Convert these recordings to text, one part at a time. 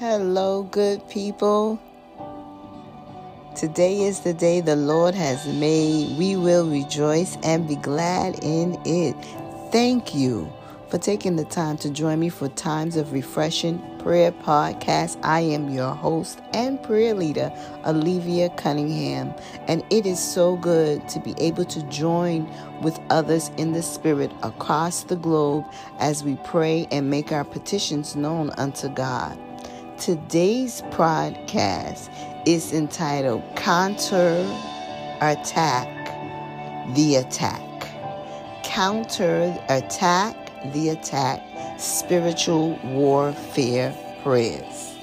Hello, good people. Today is the day the Lord has made. We will rejoice and be glad in it. Thank you for taking the time to join me for Times of Refreshing Prayer Podcast. I am your host and prayer leader, Olivia Cunningham, and it is so good to be able to join with others in the Spirit across the globe as we pray and make our petitions known unto God. Today's podcast is entitled Counter Attack the Attack. Counter Attack the Attack Spiritual Warfare Prayers.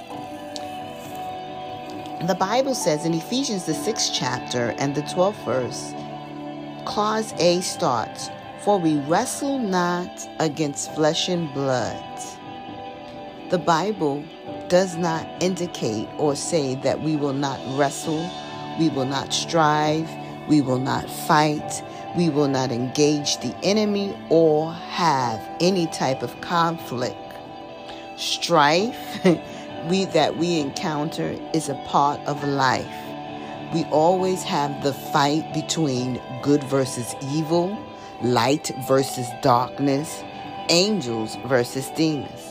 The Bible says in Ephesians, the sixth chapter and the 12th verse, Clause A starts, For we wrestle not against flesh and blood. The Bible does not indicate or say that we will not wrestle, we will not strive, we will not fight, we will not engage the enemy or have any type of conflict. Strife we that we encounter is a part of life. We always have the fight between good versus evil, light versus darkness, angels versus demons.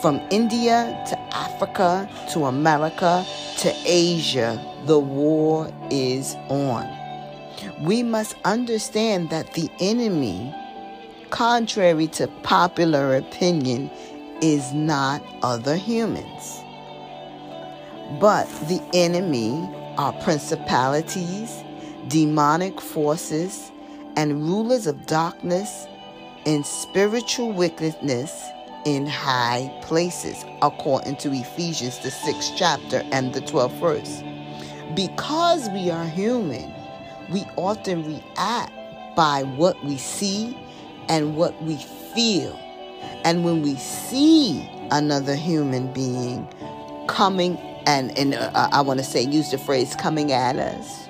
From India to Africa to America to Asia, the war is on. We must understand that the enemy, contrary to popular opinion, is not other humans. But the enemy are principalities, demonic forces, and rulers of darkness and spiritual wickedness in high places, according to Ephesians, the sixth chapter and the 12th verse. Because we are human, we often react by what we see and what we feel. And when we see another human being coming, and, and uh, I want to say, use the phrase coming at us,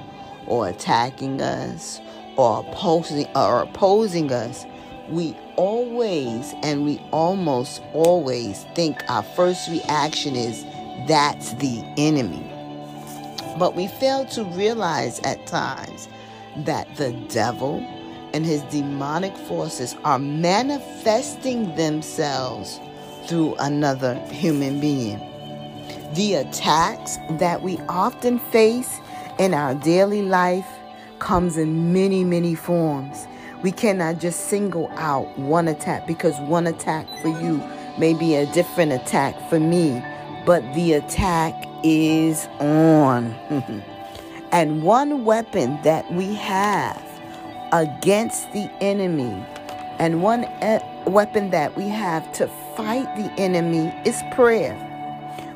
or attacking us, or opposing, or opposing us, we always and we almost always think our first reaction is that's the enemy. But we fail to realize at times that the devil and his demonic forces are manifesting themselves through another human being. The attacks that we often face in our daily life comes in many, many forms. We cannot just single out one attack because one attack for you may be a different attack for me, but the attack is on. and one weapon that we have against the enemy, and one e- weapon that we have to fight the enemy is prayer.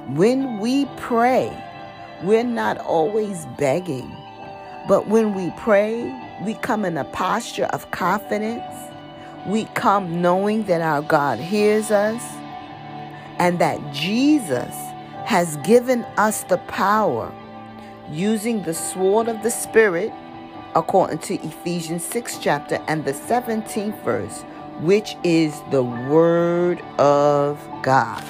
When we pray, we're not always begging, but when we pray, we come in a posture of confidence. We come knowing that our God hears us and that Jesus has given us the power using the sword of the Spirit, according to Ephesians 6 chapter and the 17th verse, which is the Word of God.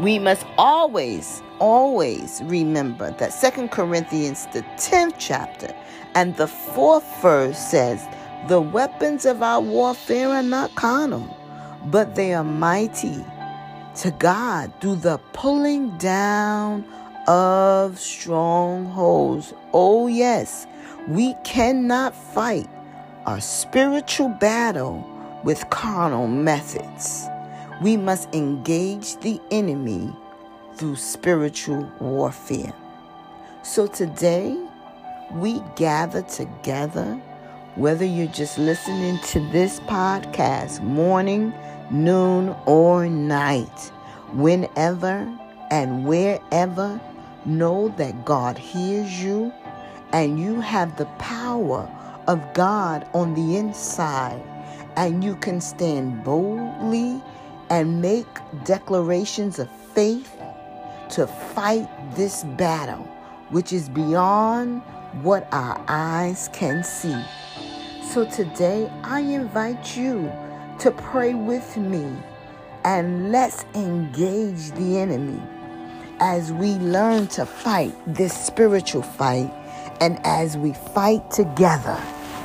We must always, always remember that Second Corinthians, the 10th chapter, and the fourth verse says, The weapons of our warfare are not carnal, but they are mighty to God through the pulling down of strongholds. Oh, yes, we cannot fight our spiritual battle with carnal methods. We must engage the enemy through spiritual warfare. So today, we gather together, whether you're just listening to this podcast morning, noon, or night, whenever and wherever, know that God hears you and you have the power of God on the inside, and you can stand boldly and make declarations of faith to fight this battle, which is beyond what our eyes can see. So today, I invite you to pray with me and let's engage the enemy as we learn to fight this spiritual fight and as we fight together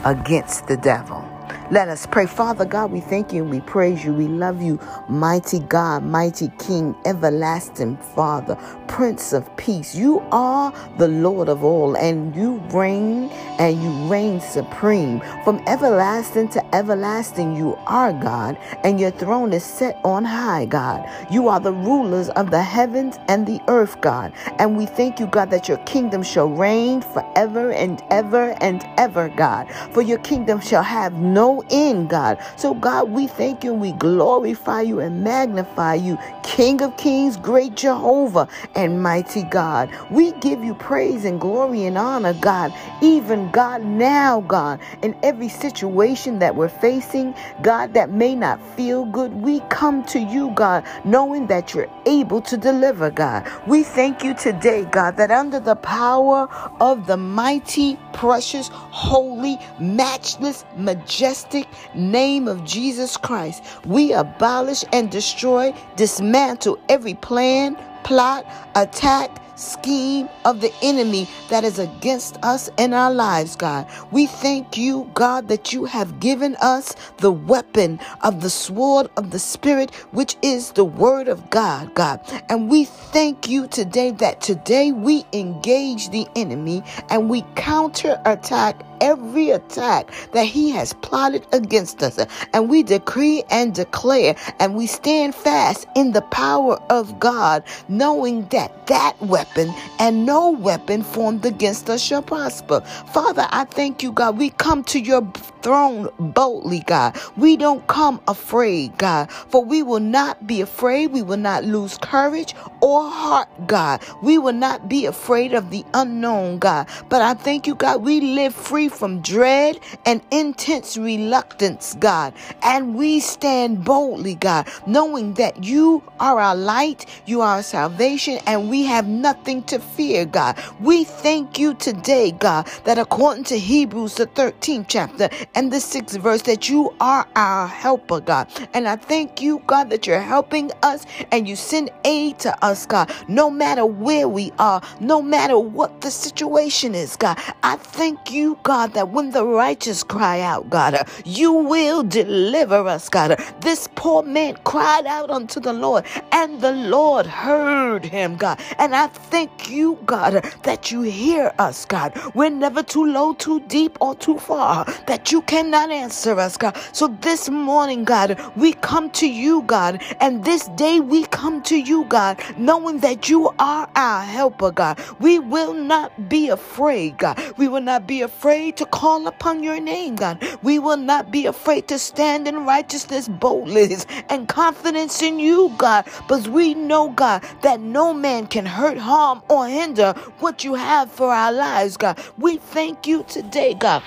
against the devil. Let us pray. Father God, we thank you we praise you. We love you, mighty God, mighty King, everlasting Father, Prince of Peace. You are the Lord of all, and you reign and you reign supreme. From everlasting to everlasting, you are God, and your throne is set on high, God. You are the rulers of the heavens and the earth, God. And we thank you, God, that your kingdom shall reign forever and ever and ever, God. For your kingdom shall have no end, God. So, God, we thank you and we glorify you and magnify you, King of kings, great Jehovah, and mighty God. We give you praise and glory and honor, God, even God, now, God, in every situation that we're facing, God, that may not feel good. We come to you, God, knowing that you're able to deliver, God. We thank you today, God, that under the power of the mighty, precious, holy, matchless, majestic, name of Jesus Christ, we abolish and destroy, dismantle every plan, plot, attack, scheme of the enemy that is against us in our lives, God. We thank you, God, that you have given us the weapon of the sword of the Spirit, which is the word of God, God. And we thank you today that today we engage the enemy and we counterattack every attack that he has plotted against us. And we decree and declare and we stand fast in the power of God, knowing that that weapon and no weapon formed against us shall prosper. Father, I thank you, God. We come to your throne boldly, God. We don't come afraid, God, for we will not be afraid. We will not lose courage or heart, God. We will not be afraid of the unknown, God. But I thank you, God, we live free from dread and intense reluctance, God. And we stand boldly, God, knowing that you are our light, you are our salvation, and we have nothing to fear, God. We thank you today, God, that according to Hebrews, the 13th chapter and the 6th verse, that you are our helper, God. And I thank you, God, that you're helping us and you send aid to us, God, no matter where we are, no matter what the situation is, God. I thank you, God that when the righteous cry out, God, uh, you will deliver us, God. Uh, this poor man cried out unto the Lord, and the Lord heard him, God. And I thank you, God, uh, that you hear us, God. We're never too low, too deep, or too far, uh, that you cannot answer us, God. So this morning, God, we come to you, God, and this day we come to you, God, knowing that you are our helper, God. We will not be afraid, God. We will not be afraid afraid to call upon your name, God. We will not be afraid to stand in righteousness, boldness, and confidence in you, God. But we know, God, that no man can hurt, harm, or hinder what you have for our lives, God. We thank you today, God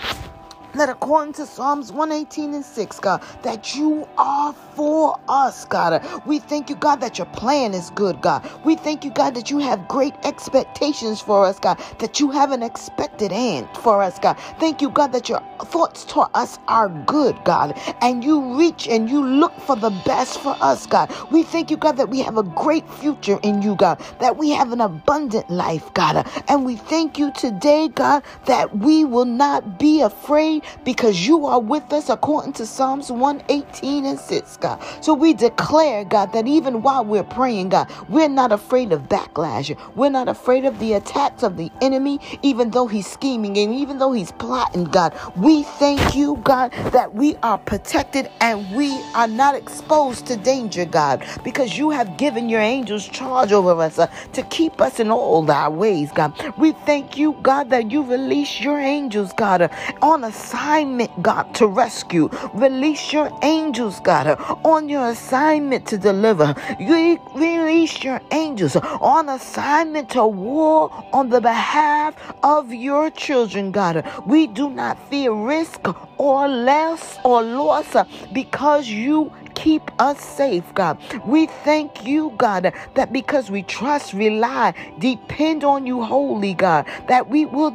that according to Psalms 118 and 6, God, that you are for us, God. We thank you, God, that your plan is good, God. We thank you, God, that you have great expectations for us, God, that you have an expected end for us, God. Thank you, God, that your thoughts toward us are good, God, and you reach and you look for the best for us, God. We thank you, God, that we have a great future in you, God, that we have an abundant life, God. And we thank you today, God, that we will not be afraid because you are with us according to Psalms 118 and 6, God. So we declare, God, that even while we're praying, God, we're not afraid of backlash. We're not afraid of the attacks of the enemy, even though he's scheming and even though he's plotting, God. We thank you, God, that we are protected and we are not exposed to danger, God, because you have given your angels charge over us uh, to keep us in all our ways, God. We thank you, God, that you release your angels, God, uh, on us assignment, God, to rescue. Release your angels, God, on your assignment to deliver. You release your angels on assignment to war on the behalf of your children, God. We do not fear risk or less or loss because you keep us safe, God. We thank you, God, that because we trust, rely, depend on you, holy God, that we will.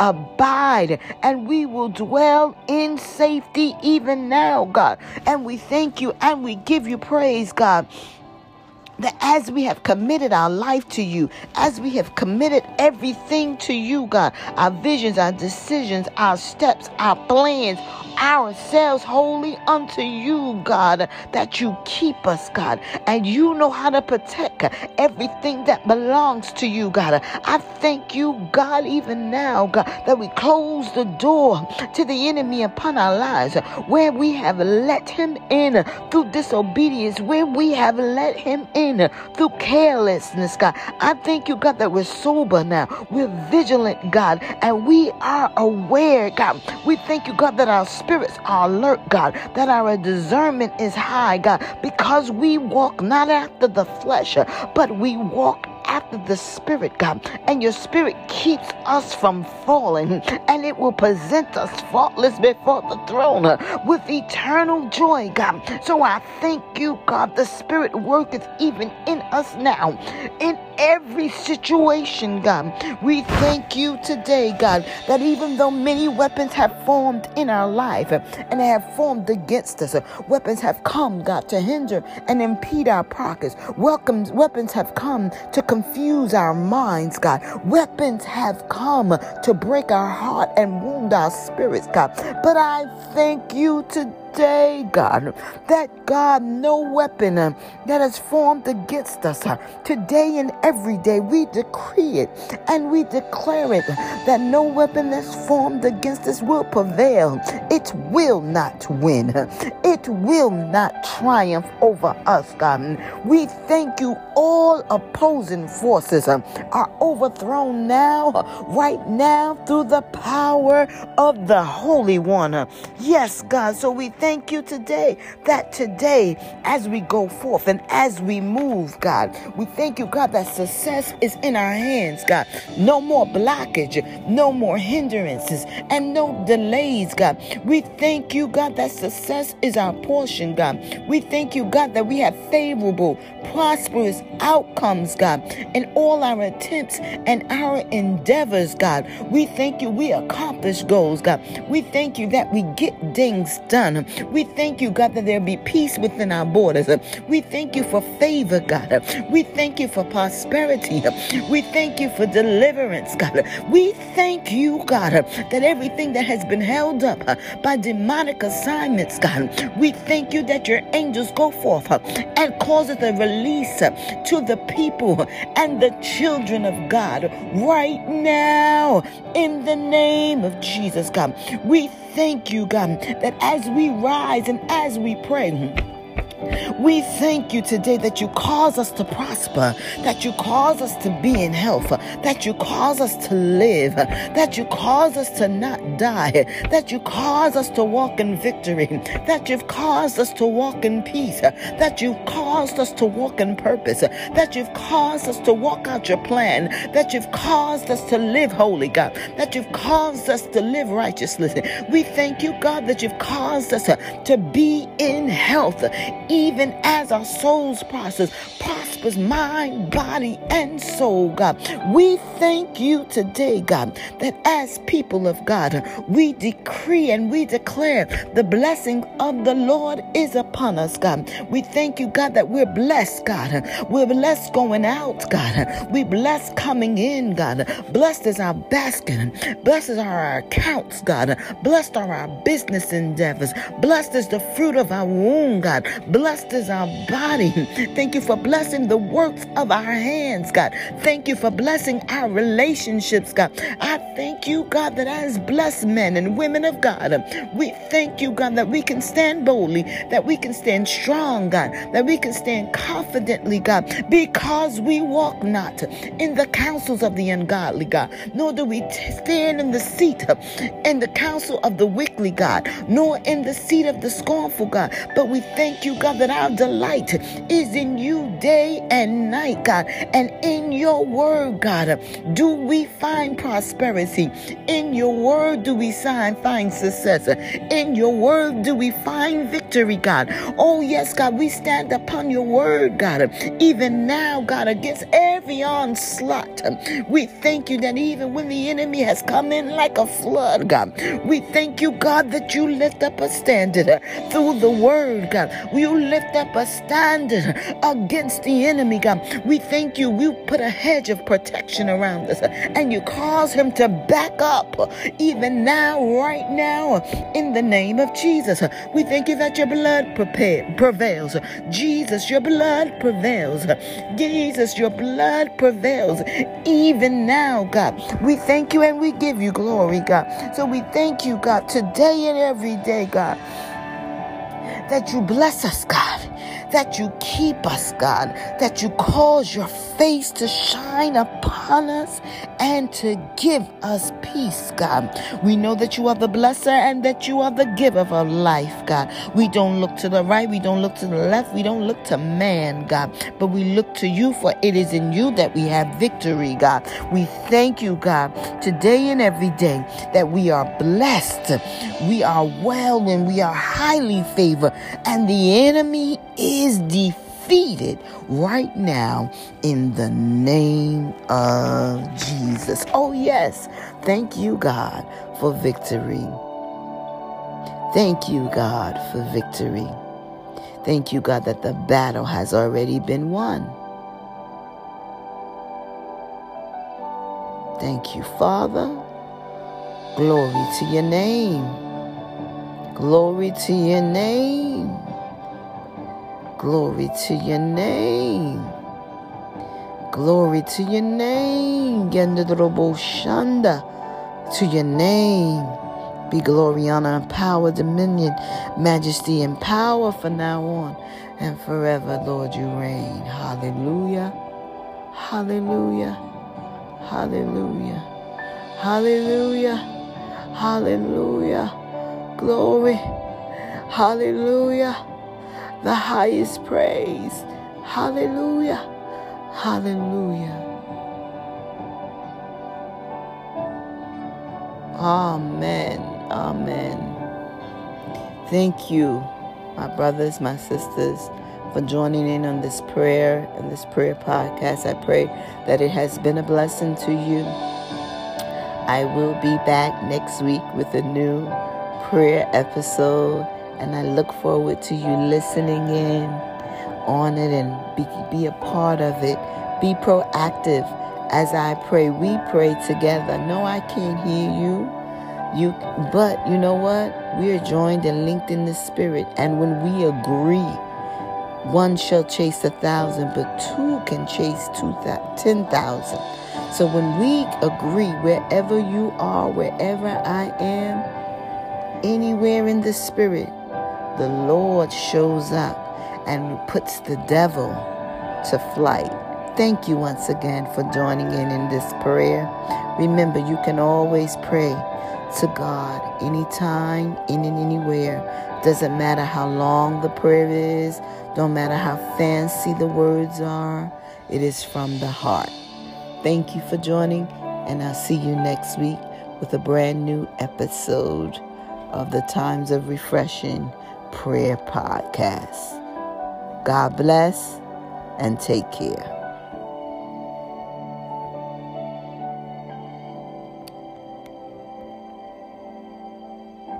Abide and we will dwell in safety even now, God. And we thank you and we give you praise, God that as we have committed our life to you, as we have committed everything to you, God, our visions, our decisions, our steps, our plans, ourselves wholly unto you, God, that you keep us, God, and you know how to protect everything that belongs to you, God. I thank you, God, even now, God, that we close the door to the enemy upon our lives where we have let him in through disobedience, where we have let him in through carelessness, God. I thank you, God, that we're sober now. We're vigilant, God, and we are aware, God. We thank you, God, that our spirits are alert, God, that our discernment is high, God, because we walk not after the flesh, but we walk after the Spirit, God. And your Spirit keeps us from falling, and it will present us faultless before the throne with eternal joy, God. So I thank you, God. The Spirit worketh even in us now, in every situation, God. We thank you today, God, that even though many weapons have formed in our life and have formed against us, weapons have come, God, to hinder and impede our progress. Weapons have come to confuse our minds, God. Weapons have come to break our heart and wound our spirits, God. But I thank you today God, that God, no weapon uh, that is formed against us uh, today and every day, we decree it and we declare it that no weapon that's formed against us will prevail. It will not win. It will not triumph over us, God. We thank you. All opposing forces are overthrown now, right now, through the power of the Holy One. Yes, God. So we thank you today that today, as we go forth and as we move, God, we thank you, God, that success is in our hands, God. No more blockage, no more hindrances, and no delays, God. We thank you, God, that success is our portion, God. We thank you, God, that we have favorable, prosperous outcomes, God, in all our attempts and our endeavors, God. We thank you, we accomplish goals, God. We thank you that we get things done. We thank you, God, that there be peace within our borders. We thank you for favor, God. We thank you for prosperity. We thank you for deliverance, God. We thank you, God, that everything that has been held up by demonic assignments, God, we thank you that your angels go forth uh, and cause it a release uh, to the people and the children of God right now in the name of Jesus, God. We thank you, God, that as we rise and as we pray, we thank you today that you cause us to prosper, that you cause us to be in health, that you cause us to live, that you cause us to not die, that you cause us to walk in victory, that you've caused us to walk in peace, that you've caused us to walk in purpose, that you've caused us to walk out your plan, that you've caused us to live holy, God, that you've caused us to live righteously. We thank you, God, that you've caused us to be in health even as our souls process prospers mind, body, and soul, God. We thank you today, God, that as people of God, we decree and we declare the blessing of the Lord is upon us, God. We thank you, God, that we're blessed, God. We're blessed going out, God. We blessed coming in, God. Blessed is our basket. Blessed are our accounts, God. Blessed are our business endeavors. Blessed is the fruit of our womb, God. Blessed is our body. Thank you for blessing the works of our hands, God. Thank you for blessing our relationships, God. I thank you, God, that as blessed men and women of God, we thank you, God, that we can stand boldly, that we can stand strong, God, that we can stand confidently, God, because we walk not in the counsels of the ungodly, God, nor do we stand in the seat in the counsel of the wicked, God, nor in the seat of the scornful, God. But we thank you, God That our delight is in you day and night, God. And in your word, God, do we find prosperity? In your word, do we find success? In your word, do we find victory, God? Oh, yes, God, we stand upon your word, God. Even now, God, against every onslaught, we thank you that even when the enemy has come in like a flood, God, we thank you, God, that you lift up a standard through the word, God. You lift up a standard against the enemy, God. We thank you. You put a hedge of protection around us and you cause him to back up even now, right now, in the name of Jesus. We thank you that your blood prevails. Jesus, your blood prevails. Jesus, your blood prevails. Even now, God, we thank you and we give you glory, God. So we thank you, God, today and every day, God that you bless us, God, that you keep us, God, that you cause your face to shine upon us and to give us peace, God. We know that you are the blesser and that you are the giver of life, God. We don't look to the right, we don't look to the left, we don't look to man, God, but we look to you, for it is in you that we have victory, God. We thank you, God, today and every day that we are blessed, we are well, and we are highly favored, and the enemy is defeated defeated right now in the name of Jesus. Oh, yes. Thank you, God, for victory. Thank you, God, for victory. Thank you, God, that the battle has already been won. Thank you, Father. Glory to your name. Glory to your name. Glory to your name. Glory to your name. Shanda. To your name. Be glory, honor, and power, dominion, majesty, and power for now on and forever, Lord, you reign. Hallelujah. Hallelujah. Hallelujah. Hallelujah. Hallelujah. Glory. Hallelujah the highest praise. Hallelujah. Hallelujah. Amen. Amen. Thank you, my brothers, my sisters, for joining in on this prayer and this prayer podcast. I pray that it has been a blessing to you. I will be back next week with a new prayer episode and I look forward to you listening in on it and be, be a part of it. Be proactive as I pray. We pray together. No, I can't hear you. You, but you know what? We are joined and linked in the spirit, and when we agree, one shall chase a thousand, but two can chase ten thousand. So when we agree, wherever you are, wherever I am, anywhere in the spirit, the Lord shows up and puts the devil to flight. Thank you once again for joining in in this prayer. Remember, you can always pray to God anytime, in and anywhere. Doesn't matter how long the prayer is, don't matter how fancy the words are, it is from the heart. Thank you for joining, and I'll see you next week with a brand new episode of the Times of Refreshing Prayer Podcast. God bless and take care.